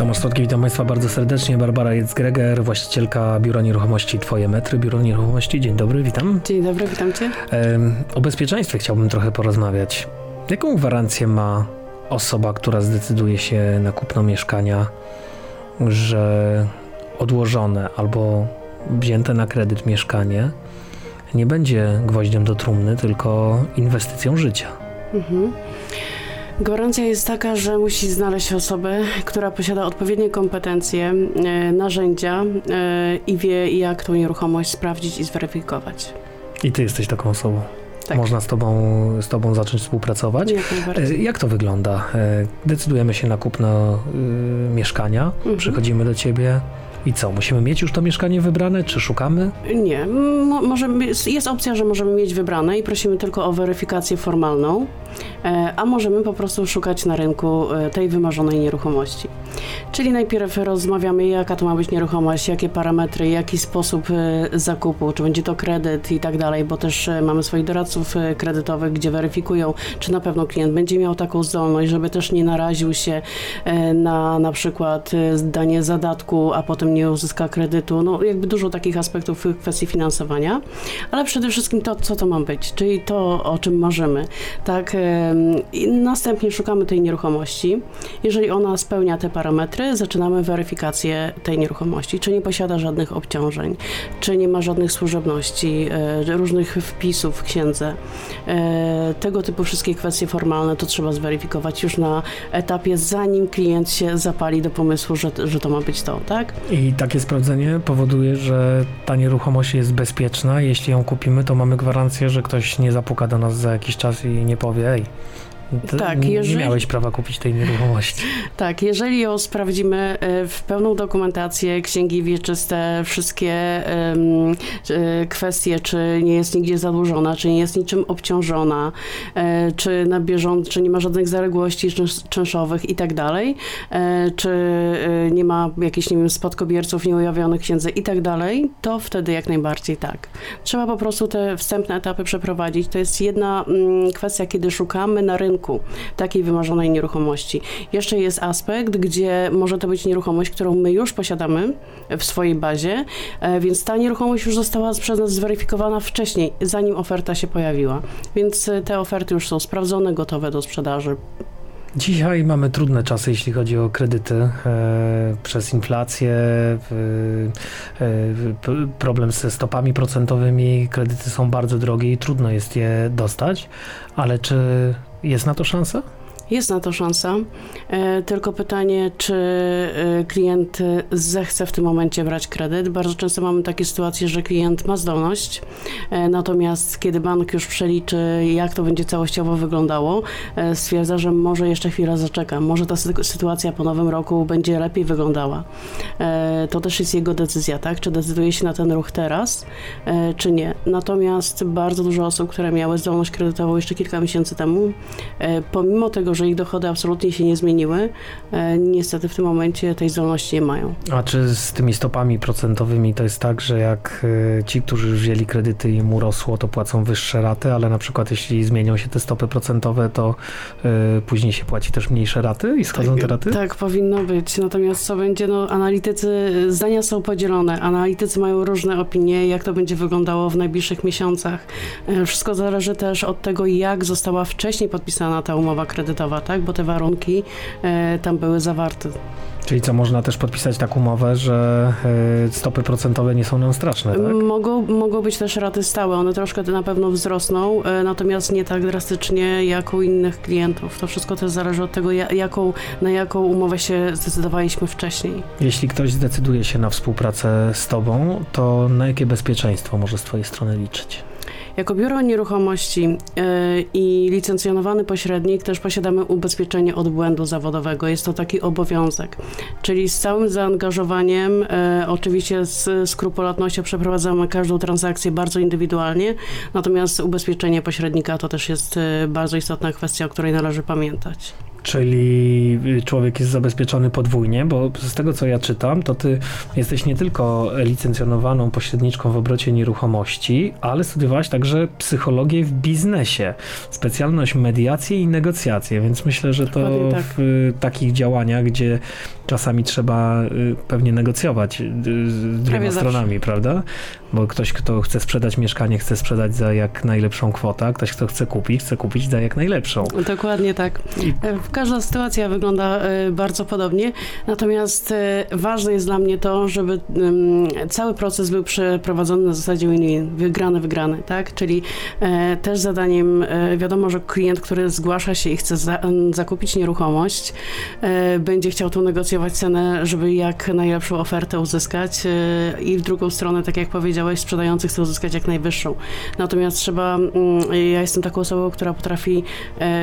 Tomasz Słodki, witam Państwa bardzo serdecznie. Barbara Jedz-Greger, właścicielka Biura Nieruchomości Twoje Metry. Biuro Nieruchomości, dzień dobry, witam. Dzień dobry, witam Cię. O bezpieczeństwie chciałbym trochę porozmawiać. Jaką gwarancję ma osoba, która zdecyduje się na kupno mieszkania, że odłożone albo wzięte na kredyt mieszkanie nie będzie gwoździem do trumny, tylko inwestycją życia? Mhm. Gwarancja jest taka, że musi znaleźć osobę, która posiada odpowiednie kompetencje, e, narzędzia e, i wie, jak tą nieruchomość sprawdzić i zweryfikować. I ty jesteś taką osobą. Tak. Można z tobą, z tobą zacząć współpracować. Jak, e, jak to wygląda? Decydujemy się na kupno y, mieszkania, mhm. przychodzimy do ciebie, i co, musimy mieć już to mieszkanie wybrane, czy szukamy? Nie, może, jest opcja, że możemy mieć wybrane i prosimy tylko o weryfikację formalną, a możemy po prostu szukać na rynku e, tej wymarzonej nieruchomości. Czyli najpierw rozmawiamy, jaka to ma być nieruchomość, jakie parametry, jaki sposób e, zakupu, czy będzie to kredyt i tak dalej, bo też mamy swoich doradców kredytowych, gdzie weryfikują, czy na pewno klient będzie miał taką zdolność, żeby też nie naraził się na na przykład zdanie zadatku, a potem nie uzyska kredytu. No jakby dużo takich aspektów w kwestii finansowania, ale przede wszystkim to, co to ma być, czyli to, o czym marzymy. Tak, i następnie szukamy tej nieruchomości. Jeżeli ona spełnia te parametry, zaczynamy weryfikację tej nieruchomości, czy nie posiada żadnych obciążeń, czy nie ma żadnych służebności, e, różnych wpisów w księdze. E, tego typu wszystkie kwestie formalne to trzeba zweryfikować już na etapie, zanim klient się zapali do pomysłu, że, że to ma być to, tak? I takie sprawdzenie powoduje, że ta nieruchomość jest bezpieczna. Jeśli ją kupimy, to mamy gwarancję, że ktoś nie zapuka do nas za jakiś czas i nie powie, aí. Tak, jeżeli... Nie miałeś prawa kupić tej nieruchomości. Tak, jeżeli ją sprawdzimy e, w pełną dokumentację, księgi wieczyste, wszystkie um, kwestie, czy nie jest nigdzie zadłużona, czy nie jest niczym obciążona, e, czy na bieżąco, czy nie ma żadnych zaległości czynszowych i tak dalej, czy nie ma jakichś, nie wiem, spadkobierców nieujawnionych księdze i tak dalej, to wtedy jak najbardziej tak. Trzeba po prostu te wstępne etapy przeprowadzić. To jest jedna mm, kwestia, kiedy szukamy na rynku rynku takiej wymarzonej nieruchomości. Jeszcze jest aspekt, gdzie może to być nieruchomość, którą my już posiadamy w swojej bazie, e, więc ta nieruchomość już została przez nas zweryfikowana wcześniej, zanim oferta się pojawiła. Więc e, te oferty już są sprawdzone, gotowe do sprzedaży. Dzisiaj mamy trudne czasy, jeśli chodzi o kredyty. E, przez inflację, problem ze stopami procentowymi, kredyty są bardzo drogie i trudno jest je dostać, ale czy jest na to szansa? Jest na to szansa, e, tylko pytanie, czy e, klient zechce w tym momencie brać kredyt. Bardzo często mamy takie sytuacje, że klient ma zdolność, e, natomiast kiedy bank już przeliczy, jak to będzie całościowo wyglądało, stwierdza, że może jeszcze chwilę zaczeka, może ta sytuacja po nowym roku będzie lepiej wyglądała. To też jest jego decyzja, tak? Czy decyduje się na ten ruch teraz, czy nie. Natomiast bardzo dużo osób, które miały zdolność kredytową jeszcze kilka miesięcy temu, pomimo tego, że że ich dochody absolutnie się nie zmieniły, e, niestety w tym momencie tej zdolności nie mają. A czy z tymi stopami procentowymi to jest tak, że jak e, ci, którzy wzięli kredyty i im urosło, to płacą wyższe raty, ale na przykład jeśli zmienią się te stopy procentowe, to y, później się płaci też mniejsze raty i schodzą tak, te raty? Tak, powinno być. Natomiast co będzie, no analitycy, zdania są podzielone. Analitycy mają różne opinie, jak to będzie wyglądało w najbliższych miesiącach. Wszystko zależy też od tego, jak została wcześniej podpisana ta umowa kredytowa tak? Bo te warunki e, tam były zawarte. Czyli co, można też podpisać taką umowę, że e, stopy procentowe nie są nam straszne, tak? Mogą, mogą być też raty stałe, one troszkę na pewno wzrosną, e, natomiast nie tak drastycznie jak u innych klientów. To wszystko też zależy od tego, jaką, na jaką umowę się zdecydowaliśmy wcześniej. Jeśli ktoś zdecyduje się na współpracę z Tobą, to na jakie bezpieczeństwo może z Twojej strony liczyć? Jako biuro nieruchomości yy, i licencjonowany pośrednik też posiadamy ubezpieczenie od błędu zawodowego. Jest to taki obowiązek, czyli z całym zaangażowaniem, yy, oczywiście z skrupulatnością przeprowadzamy każdą transakcję bardzo indywidualnie, natomiast ubezpieczenie pośrednika to też jest yy, bardzo istotna kwestia, o której należy pamiętać. Czyli człowiek jest zabezpieczony podwójnie, bo z tego co ja czytam, to ty jesteś nie tylko licencjonowaną pośredniczką w obrocie nieruchomości, ale studiowałaś także psychologię w biznesie, specjalność mediacje i negocjacje, więc myślę, że to tak. w takich działaniach, gdzie czasami trzeba y, pewnie negocjować y, z dwiema stronami, prawda? Bo ktoś, kto chce sprzedać mieszkanie, chce sprzedać za jak najlepszą kwotę, ktoś, kto chce kupić, chce kupić za jak najlepszą. Dokładnie tak. E, każda sytuacja wygląda e, bardzo podobnie, natomiast e, ważne jest dla mnie to, żeby cały proces był przeprowadzony na zasadzie win-win, wygrany, wygrany, tak? Czyli też zadaniem, wiadomo, że klient, który zgłasza się i chce za, zakupić nieruchomość, będzie chciał tu negocjować cenę, żeby jak najlepszą ofertę uzyskać i w drugą stronę, tak jak powiedziałeś, sprzedający chce uzyskać jak najwyższą. Natomiast trzeba, ja jestem taką osobą, która potrafi,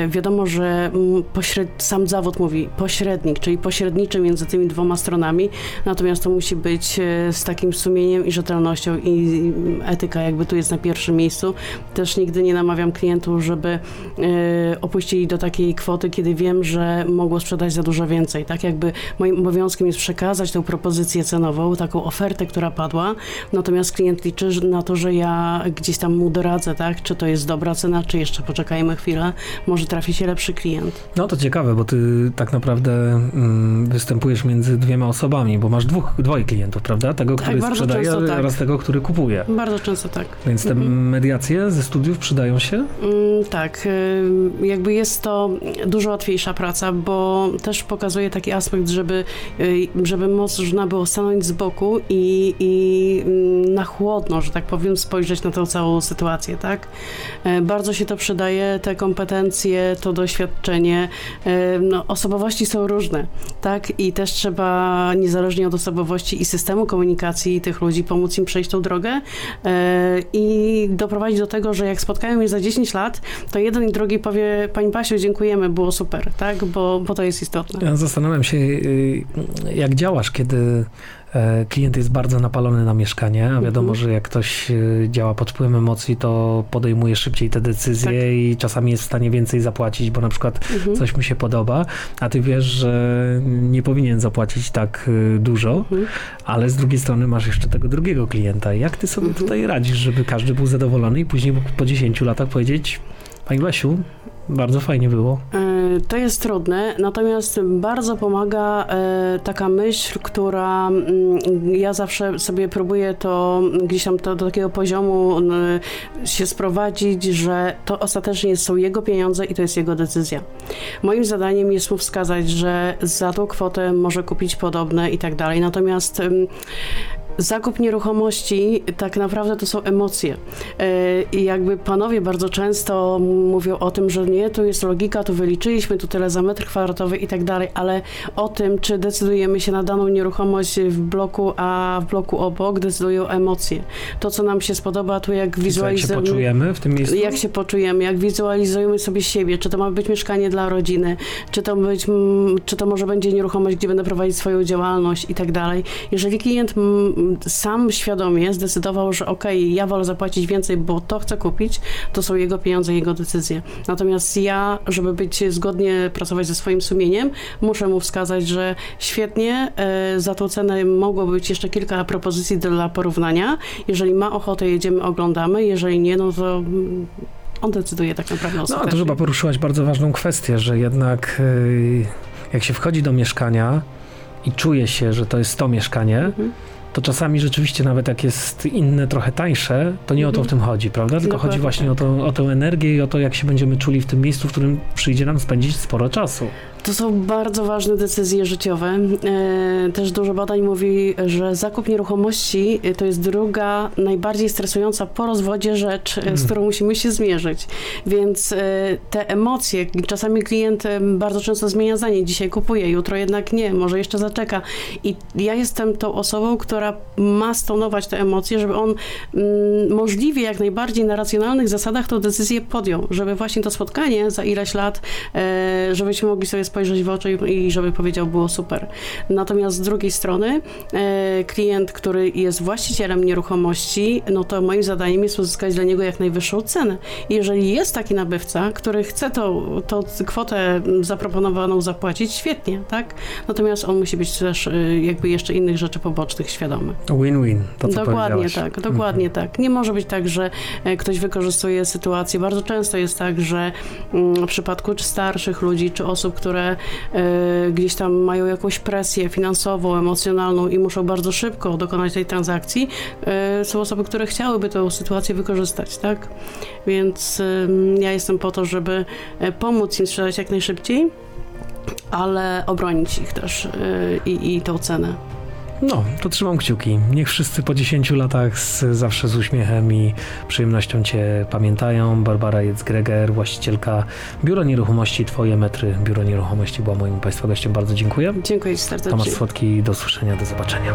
wiadomo, że sam zawód mówi pośrednik, czyli pośredniczy między tymi dwoma stronami, natomiast to musi być e, z takim sumieniem i rzetelnością i etyka jakby tu jest na pierwszym miejscu. Też nigdy nie namawiam klientów, żeby e, opuścili do takiej kwoty, kiedy wiem, że mogło sprzedać za dużo więcej. Tak jakby moim obowiązkiem jest przekazać tę propozycję cenową, taką ofertę, która padła, natomiast klient liczy na to, że ja gdzieś tam mu doradzę, tak, czy to jest dobra cena, czy jeszcze poczekajmy chwilę, może trafi się lepszy klient. No to ciekawe, bo ty tak naprawdę mm, występujesz między dwiema osobami, bo masz dwóch, dwoje klientów, prawda? Tego, tak, który sprzedaje tak. oraz tego, który kupuje. Bardzo często tak. Więc te mhm. mediacje ze studiów przydają się? Mm, tak. Y, jakby jest to dużo łatwiejsza praca, bo też pokazuje taki aspekt, żeby, y, żeby można było stanąć z boku i, i mm, na chłodno, że tak powiem, spojrzeć na tę całą sytuację, tak? Y, bardzo się to przydaje, te kompetencje, to doświadczenie, no, osobowości są różne, tak? I też trzeba, niezależnie od osobowości i systemu komunikacji tych ludzi, pomóc im przejść tą drogę e, i doprowadzić do tego, że jak spotkają mnie za 10 lat, to jeden i drugi powie, Pani Pasiu, dziękujemy, było super, tak? Bo, bo to jest istotne. Ja zastanawiam się, y, jak działasz, kiedy E, klient jest bardzo napalony na mieszkanie, a wiadomo, mhm. że jak ktoś e, działa pod wpływem emocji, to podejmuje szybciej te decyzje tak. i czasami jest w stanie więcej zapłacić, bo na przykład mhm. coś mu się podoba, a ty wiesz, że nie powinien zapłacić tak e, dużo, mhm. ale z drugiej strony masz jeszcze tego drugiego klienta. Jak ty sobie mhm. tutaj radzisz, żeby każdy był zadowolony i później po 10 latach powiedzieć, Pani Basiu, bardzo fajnie było. E, to jest trudne, natomiast bardzo pomaga e, taka myśl, która mm, ja zawsze sobie próbuję to gdzieś tam to, do takiego poziomu się sprowadzić, że to ostatecznie są jego pieniądze i to jest jego decyzja. Moim zadaniem jest mu wskazać, że za tą kwotę może kupić podobne i tak dalej. Natomiast zakup nieruchomości tak naprawdę to są emocje. E, I jakby panowie bardzo często mówią o tym, że nie, tu jest logika, tu wyliczyliśmy, tu tyle za metr kwadratowy i tak dalej, ale o tym, czy decydujemy się na daną nieruchomość w bloku, a w bloku obok, decydują emocje. To, co nam się spodoba, tu jak wizualizujemy. Jak się poczujemy w tym miejscu? Jak się poczujemy, jak wizualizujemy sobie siebie, czy to ma być mieszkanie dla rodziny, czy to, być, czy to może będzie nieruchomość, gdzie będę prowadzić swoją działalność i tak dalej. Jeżeli klient sam świadomie zdecydował, że ok, ja wolę zapłacić więcej, bo to chcę kupić, to są jego pieniądze, jego decyzje. Natomiast ja, żeby być zgodnie pracować ze swoim sumieniem, muszę mu wskazać, że świetnie, e, za tą cenę mogło być jeszcze kilka propozycji dla porównania. Jeżeli ma ochotę, jedziemy, oglądamy. Jeżeli nie, no to on decyduje tak naprawdę No, a to chyba poruszyłaś bardzo ważną kwestię, że jednak e, jak się wchodzi do mieszkania i czuje się, że to jest to mieszkanie, mhm to czasami rzeczywiście nawet jak jest inne, trochę tańsze, to nie o to w tym chodzi, prawda? Tylko chodzi właśnie o, to, o tę energię i o to, jak się będziemy czuli w tym miejscu, w którym przyjdzie nam spędzić sporo czasu. To są bardzo ważne decyzje życiowe. E, też dużo badań mówi, że zakup nieruchomości to jest druga najbardziej stresująca po rozwodzie rzecz, z mm. którą musimy się zmierzyć. Więc e, te emocje, czasami klient bardzo często zmienia zdanie. Dzisiaj kupuje, jutro jednak nie, może jeszcze zaczeka. I ja jestem tą osobą, która ma stonować te emocje, żeby on mm, możliwie jak najbardziej na racjonalnych zasadach tę decyzję podjął, żeby właśnie to spotkanie za ileś lat, e, żebyśmy mogli sobie spojrzeć spojrzeć w oczy i, żeby powiedział, było super. Natomiast z drugiej strony e, klient, który jest właścicielem nieruchomości, no to moim zadaniem jest uzyskać dla niego jak najwyższą cenę. I jeżeli jest taki nabywca, który chce to, to kwotę zaproponowaną zapłacić, świetnie, tak? Natomiast on musi być też e, jakby jeszcze innych rzeczy pobocznych świadomy. Win-win, to co Dokładnie tak, dokładnie tak. Nie może być tak, że e, ktoś wykorzystuje sytuację. Bardzo często jest tak, że mm, w przypadku czy starszych ludzi, czy osób, które e, gdzieś tam mają jakąś presję finansową, emocjonalną i muszą bardzo szybko dokonać tej transakcji, e, są osoby, które chciałyby tę sytuację wykorzystać, tak? Więc ja jestem po to, żeby e, pomóc im sprzedać jak najszybciej, ale obronić ich też i, i tą cenę. No, to trzymam kciuki. Niech wszyscy po 10 latach z, zawsze z uśmiechem i przyjemnością Cię pamiętają. Barbara Jedz-Greger, właścicielka Biura Nieruchomości Twoje metry. Biuro Nieruchomości była moim Państwa gościem. Bardzo dziękuję. Dziękuję Ci serdecznie. Tomasz Swodki, do usłyszenia, do zobaczenia.